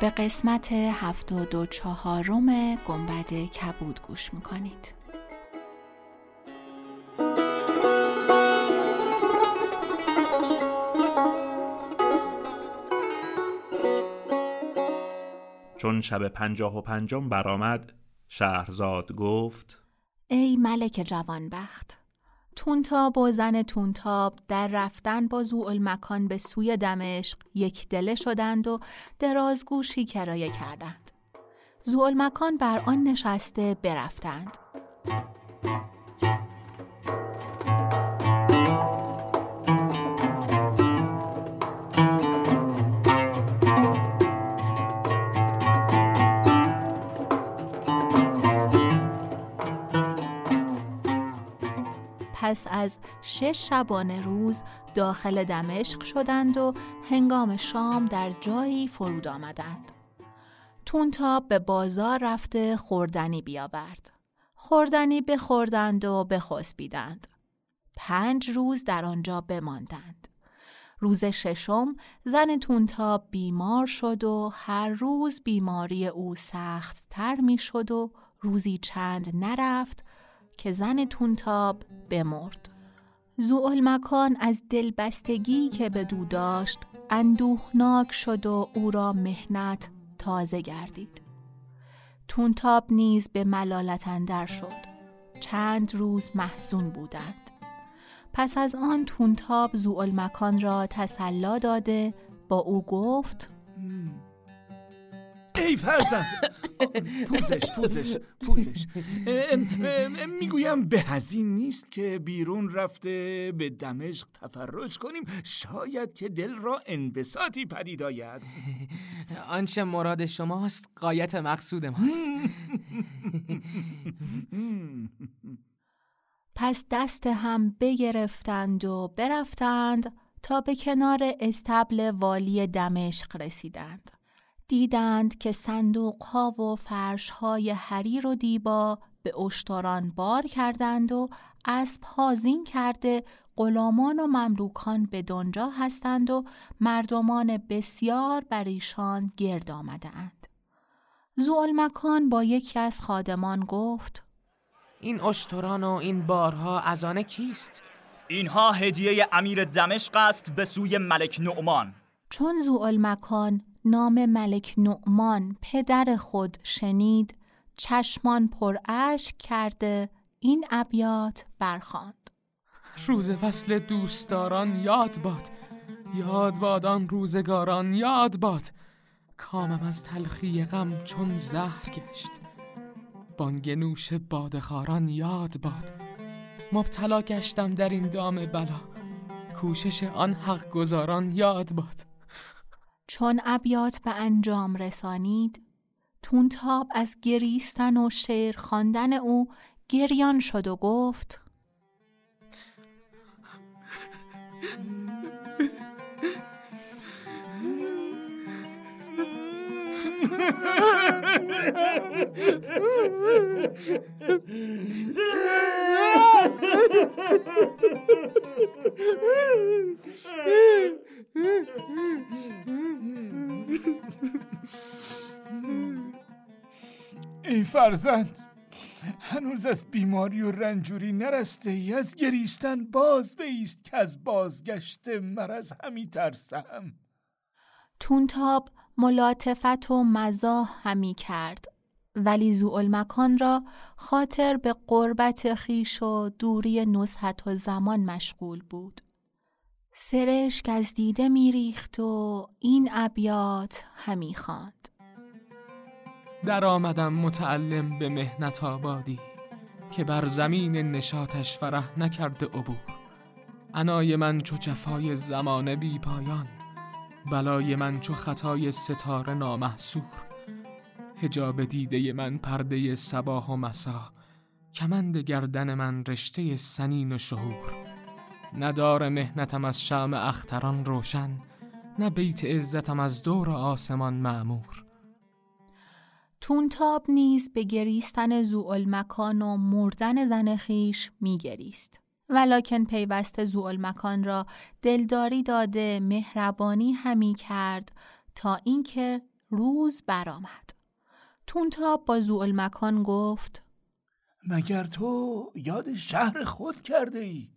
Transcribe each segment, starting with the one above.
به قسمت هفت و دو چهارم گنبد کبود گوش می‌کنید. چون شب پنجاه و پنجم برآمد شهرزاد گفت ای ملک جوانبخت تونتاب و زن تونتاب در رفتن با مکان به سوی دمشق یک دله شدند و درازگوشی کرایه کردند. مکان بر آن نشسته برفتند. پس از شش شبانه روز داخل دمشق شدند و هنگام شام در جایی فرود آمدند. تونتاب به بازار رفته خوردنی بیاورد. خوردنی بخوردند و بخسبیدند. پنج روز در آنجا بماندند. روز ششم زن تونتاب بیمار شد و هر روز بیماری او سخت تر می شد و روزی چند نرفت که زن تونتاب بمرد. زوال مکان از دلبستگی که به دو داشت اندوهناک شد و او را مهنت تازه گردید. تونتاب نیز به ملالت اندر شد. چند روز محزون بودند. پس از آن تونتاب زوال مکان را تسلا داده با او گفت ای فرزند پوزش پوزش پوزش می‌گویم به هزین نیست که بیرون رفته به دمشق تفرج کنیم شاید که دل را انبساطی پدید آید آنچه مراد شماست قایت مقصود ماست. پس دست هم بگرفتند و برفتند تا به کنار استبل والی دمشق رسیدند. دیدند که صندوق ها و فرش های حریر و دیبا به اشتران بار کردند و اسب هازین کرده غلامان و مملوکان به دنجا هستند و مردمان بسیار بر ایشان گرد آمدند. مکان با یکی از خادمان گفت این اشتران و این بارها از آن کیست؟ اینها هدیه امیر دمشق است به سوی ملک نعمان چون مکان نام ملک نعمان پدر خود شنید چشمان پر اشک کرده این ابیات برخواند روز فصل دوستداران یاد باد یاد باد آن روزگاران یاد باد. کامم از تلخی غم چون زهر گشت بانگ نوش بادخاران یاد باد. مبتلا گشتم در این دام بلا کوشش آن حق گذاران یاد باد. چون ابیات به انجام رسانید تونتاب از گریستن و شعر خواندن او گریان شد و گفت ای فرزند هنوز از بیماری و رنجوری نرسته ای از گریستن باز بیست که از بازگشت مرض همی ترسم. تونتاب ملاطفت و مزاح همی کرد. ولی مکان را خاطر به قربت خیش و دوری نصحت و زمان مشغول بود. سرشک از دیده میریخت و این ابیات همی خواند. در آمدم متعلم به مهنت آبادی که بر زمین نشاتش فرح نکرده عبور. انای من چو جفای زمان بی پایان بلای من چو خطای ستاره نامحصور. هجاب دیده من پرده سباه و مسا. کمند گردن من رشته سنین و شهور. ندار مهنتم از شام اختران روشن نه بیت عزتم از دور آسمان معمور. تونتاب نیز به گریستن زوال مکان و مردن زن خیش میگریست. ولکن پیوست زوال مکان را دلداری داده مهربانی همی کرد تا اینکه روز برآمد. تونتاب با زوال مکان گفت مگر تو یاد شهر خود کرده ای؟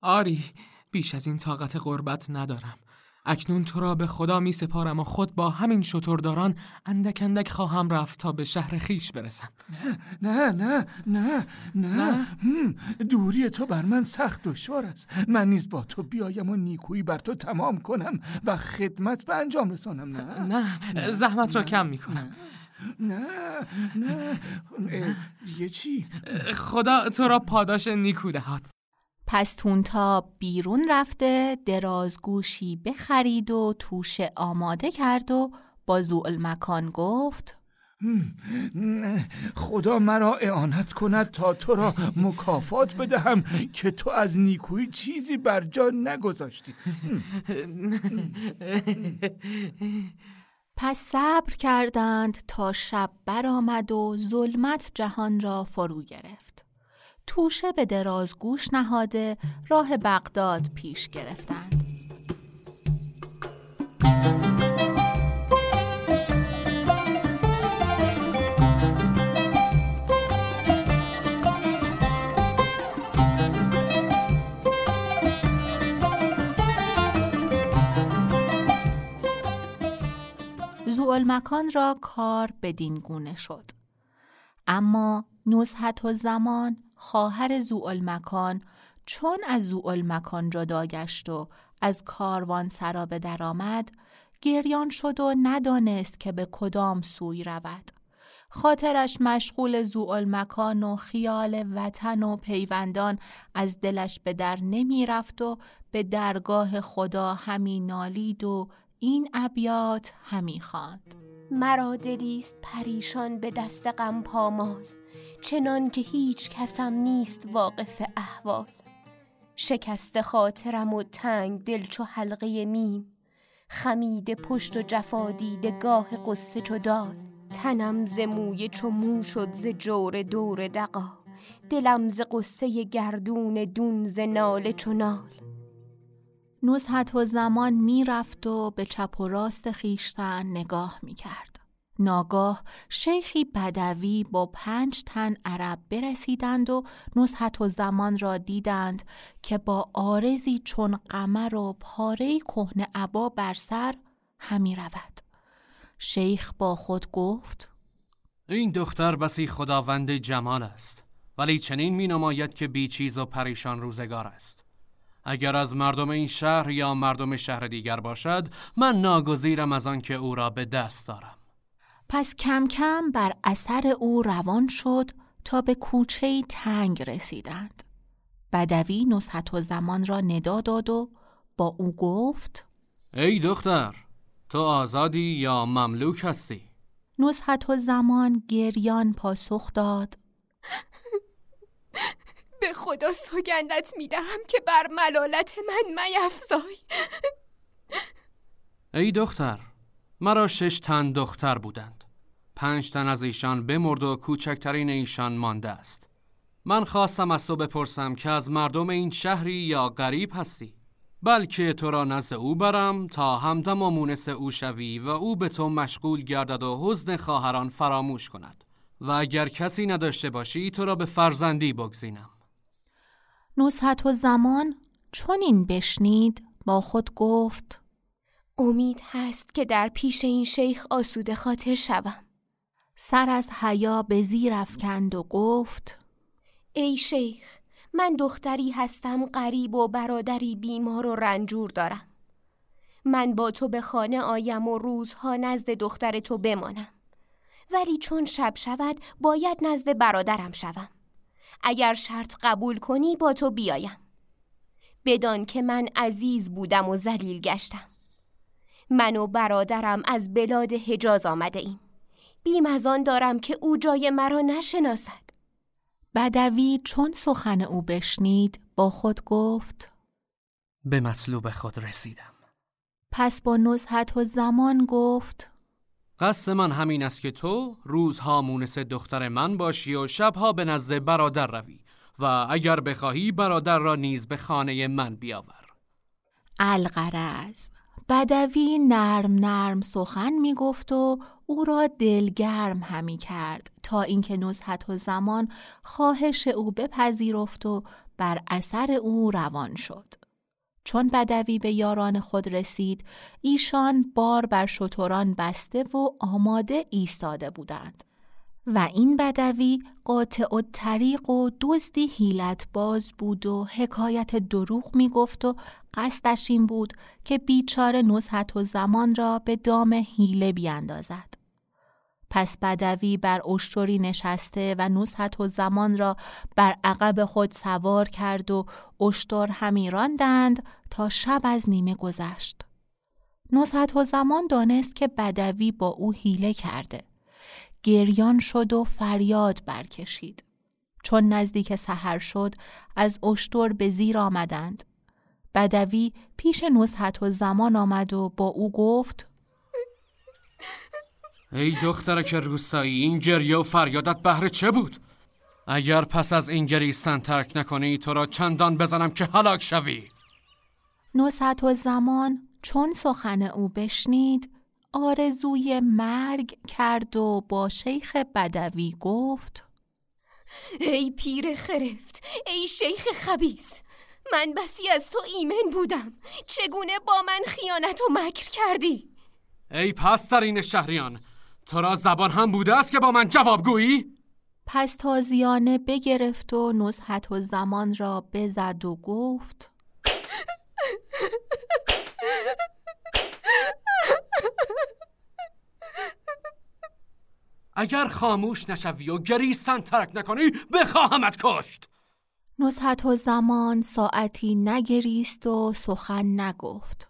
آری بیش از این طاقت غربت ندارم اکنون تو را به خدا می سپارم و خود با همین شترداران اندک اندک خواهم رفت تا به شهر خیش برسم. نه نه نه نه, نه. دوری تو بر من سخت دشوار است. من نیز با تو بیایم و نیکویی بر تو تمام کنم و خدمت به انجام رسانم نه؟ نه, زحمت را کم می کنم نه نه. دیگه چی؟ خدا تو را پاداش نیکو دهد. پس تونتا بیرون رفته درازگوشی بخرید و توشه آماده کرد و با زوال مکان گفت خدا مرا اعانت کند تا تو را مکافات بدهم که تو از نیکویی چیزی بر جا نگذاشتی. پس صبر کردند تا شب برآمد و ظلمت جهان را فرو گرفت. توشه به دراز گوش نهاده راه بغداد پیش گرفتند. مکان را کار بدین گونه شد. اما نزحت و زمان خواهر مکان چون از مکان جدا گشت و از کاروان سرا به درآمد گریان شد و ندانست که به کدام سوی رود. خاطرش مشغول مکان و خیال وطن و پیوندان از دلش به در نمی رفت و به درگاه خدا همی نالید و این ابیات همی خواند. مرا دلیست پریشان به دست غم پامال چنان که هیچ کسم نیست واقف احوال. شکست خاطرم و تنگ دل چو حلقه میم. خمید پشت و جفا دیده گاه قصه چو دال. تنم ز موی چو مو شد ز جور دور دقا دلم ز قصه گردون دون ز ناله چو نال. نزحت و زمان می‌رفت و به چپ و راست خیشتن نگاه می‌کرد. ناگاه شیخی بدوی با پنج تن عرب برسیدند و نصحت و زمان را دیدند که با آرزی چون قمر و پاره کهنه عبا بر سر همی رود. شیخ با خود گفت این دختر بسی خداوند جمال است ولی چنین می نماید که بیچیز و پریشان روزگار است. اگر از مردم این شهر یا مردم شهر دیگر باشد من ناگزیرم از آن که او را به دست دارم. پس کم کم بر اثر او روان شد تا به کوچه تنگ رسیدند. بدوی نصحت و زمان را ندا داد و با او گفت ای دختر تو آزادی یا مملوک هستی؟ نصحت و زمان گریان پاسخ داد به خدا سوگندت می‌دهم که بر ملالت من میفزای ای دختر مرا شش تن دختر بودند. پنج تن از ایشان بمرد و کوچکترین ایشان مانده است. من خواستم از تو بپرسم که از مردم این شهری یا غریب هستی؟ بلکه تو را نزد او برم تا همدم و مونس او شوی و او به تو مشغول گردد و حزن خواهران فراموش کند. و اگر کسی نداشته باشی تو را به فرزندی بگزینم. نصحت و زمان چون این بشنید؟ با خود گفت امید هست که در پیش این شیخ آسوده خاطر شوم. سر از حیا به زیر افکند و گفت ای شیخ من دختری هستم غریب و برادری بیمار و رنجور دارم. من با تو به خانه آیم و روزها نزد دختر تو بمانم. ولی چون شب شود باید نزد برادرم شوم. اگر شرط قبول کنی با تو بیایم. بدان که من عزیز بودم و ذلیل گشتم. من و برادرم از بلاد حجاز آمده ایم بیم از آن دارم که او جای مرا نشناسد. بدوی چون سخن او بشنید با خود گفت به مطلوب خود رسیدم. پس با نزحت و زمان گفت قصد من همین است که تو روزها مونس دختر من باشی و شبها به نزد برادر روی و اگر بخواهی برادر را نیز به خانه من بیاور. القرز بدوی نرم نرم سخن می گفت و او را دلگرم همی کرد تا اینکه نزحت و زمان خواهش او بپذیرفت و بر اثر او روان شد. چون بدوی به یاران خود رسید ایشان بار بر شتران بسته و آماده ایستاده بودند و این بدوی قاطع و طریق و دزدی هیلت باز بود و حکایت دروغ می گفت و قصدش این بود که بیچاره نزحت و زمان را به دام هیله بیاندازد. پس بدوی بر اشتری نشسته و نصحت و زمان را بر عقب خود سوار کرد و اشتر همی راندند تا شب از نیمه گذشت. نصحت و زمان دانست که بدوی با او حیله کرده. گریان شد و فریاد برکشید. چون نزدیک سحر شد از اشتر به زیر آمدند. بدوی پیش نصحت و زمان آمد و با او گفت ای دخترک روستایی این گریه و فریادت بهره چه بود؟ اگر پس از این گریستن ترک نکنی تو را چندان بزنم که هلاک شوی نصحت و زمان چون سخن او بشنید آرزوی مرگ کرد و با شیخ بدوی گفت ای پیر خرفت ای شیخ خبیس من بسی از تو ایمن بودم چگونه با من خیانت و مکر کردی ای پسترین شهریان تو را زبان هم بوده است که با من جواب گویی؟ پس تازیانه بگرفت و نزحت و زمان را بزد و گفت اگر خاموش نشوی و گریستن ترک نکنی بخواهمت کشت نزحت و زمان ساعتی نگریست و سخن نگفت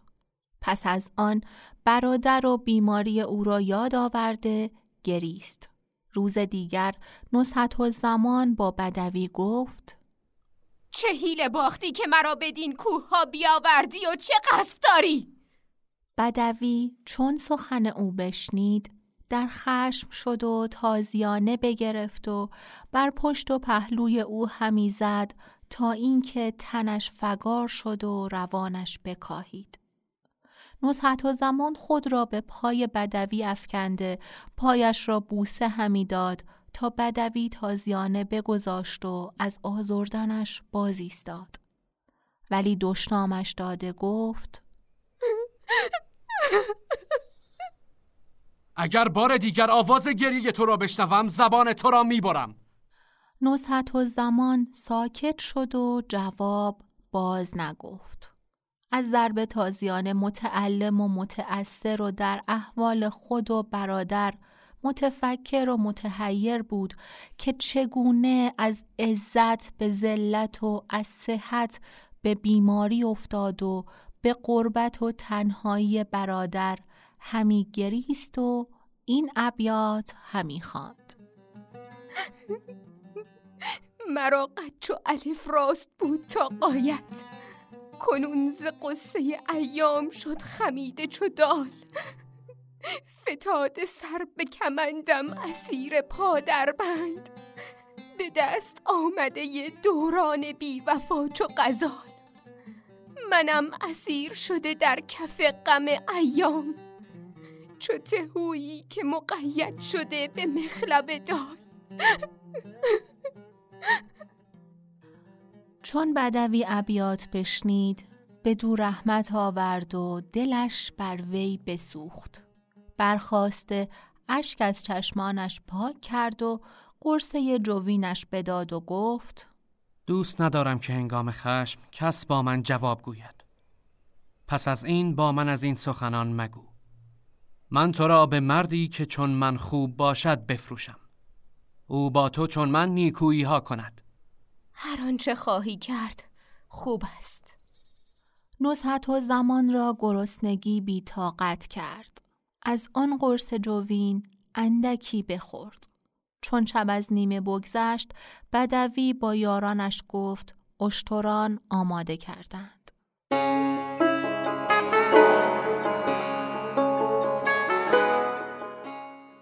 پس از آن برادر و بیماری او را یاد آورده گریست. روز دیگر نصحت و زمان با بدوی گفت چه حیله باختی که مرا بدین کوه ها بیاوردی و چه قصد داری؟ بدوی چون سخن او بشنید در خشم شد و تازیانه بگرفت و بر پشت و پهلوی او همی زد تا اینکه تنش فگار شد و روانش بکاهید. نزحت و زمان خود را به پای بدوی افکنده پایش را بوسه همی داد تا بدوی تازیانه بگذاشت و از آزردنش باز ایستاد ولی دشنامش داده گفت اگر بار دیگر آواز گریه تو را بشنوم زبان تو را می‌برم. نزحت و زمان ساکت شد و جواب باز نگفت. از ضرب تازیانه متعلم و متأثر و در احوال خود و برادر متفکر و متحیر بود که چگونه از عزت به ذلت و از صحت به بیماری افتاد و به قربت و تنهایی برادر همی گریست و این ابیات همی خواند. مرا قد و الف راست بود تا قایت کنون ز قصه ایام شد خمیده چو دال. فتاد سر به کمندم اسیر پادر بند به دست آمده دوران بی وفا چو غزال. منم اسیر شده در کف غم ایام. چو تهویی که مقید شده به مخلب دال چون بدوی ابیات بشنید به دو رحمت آورد و دلش بر وی بسوخت. برخواسته اشک از چشمانش پاک کرد و قرصه جوینش بداد و گفت دوست ندارم که هنگام خشم کس با من جواب گوید. پس از این با من از این سخنان مگو. من تو را به مردی که چون من خوب باشد بفروشم او با تو چون من نیکویی ها کند هر آنچه خواهی کرد خوب است نزحت و زمان را گرسنگی بی طاقت کرد از آن قرص جوین اندکی بخورد. چون شب از نیمه بگذشت بدوی با یارانش گفت اشتران آماده کردند.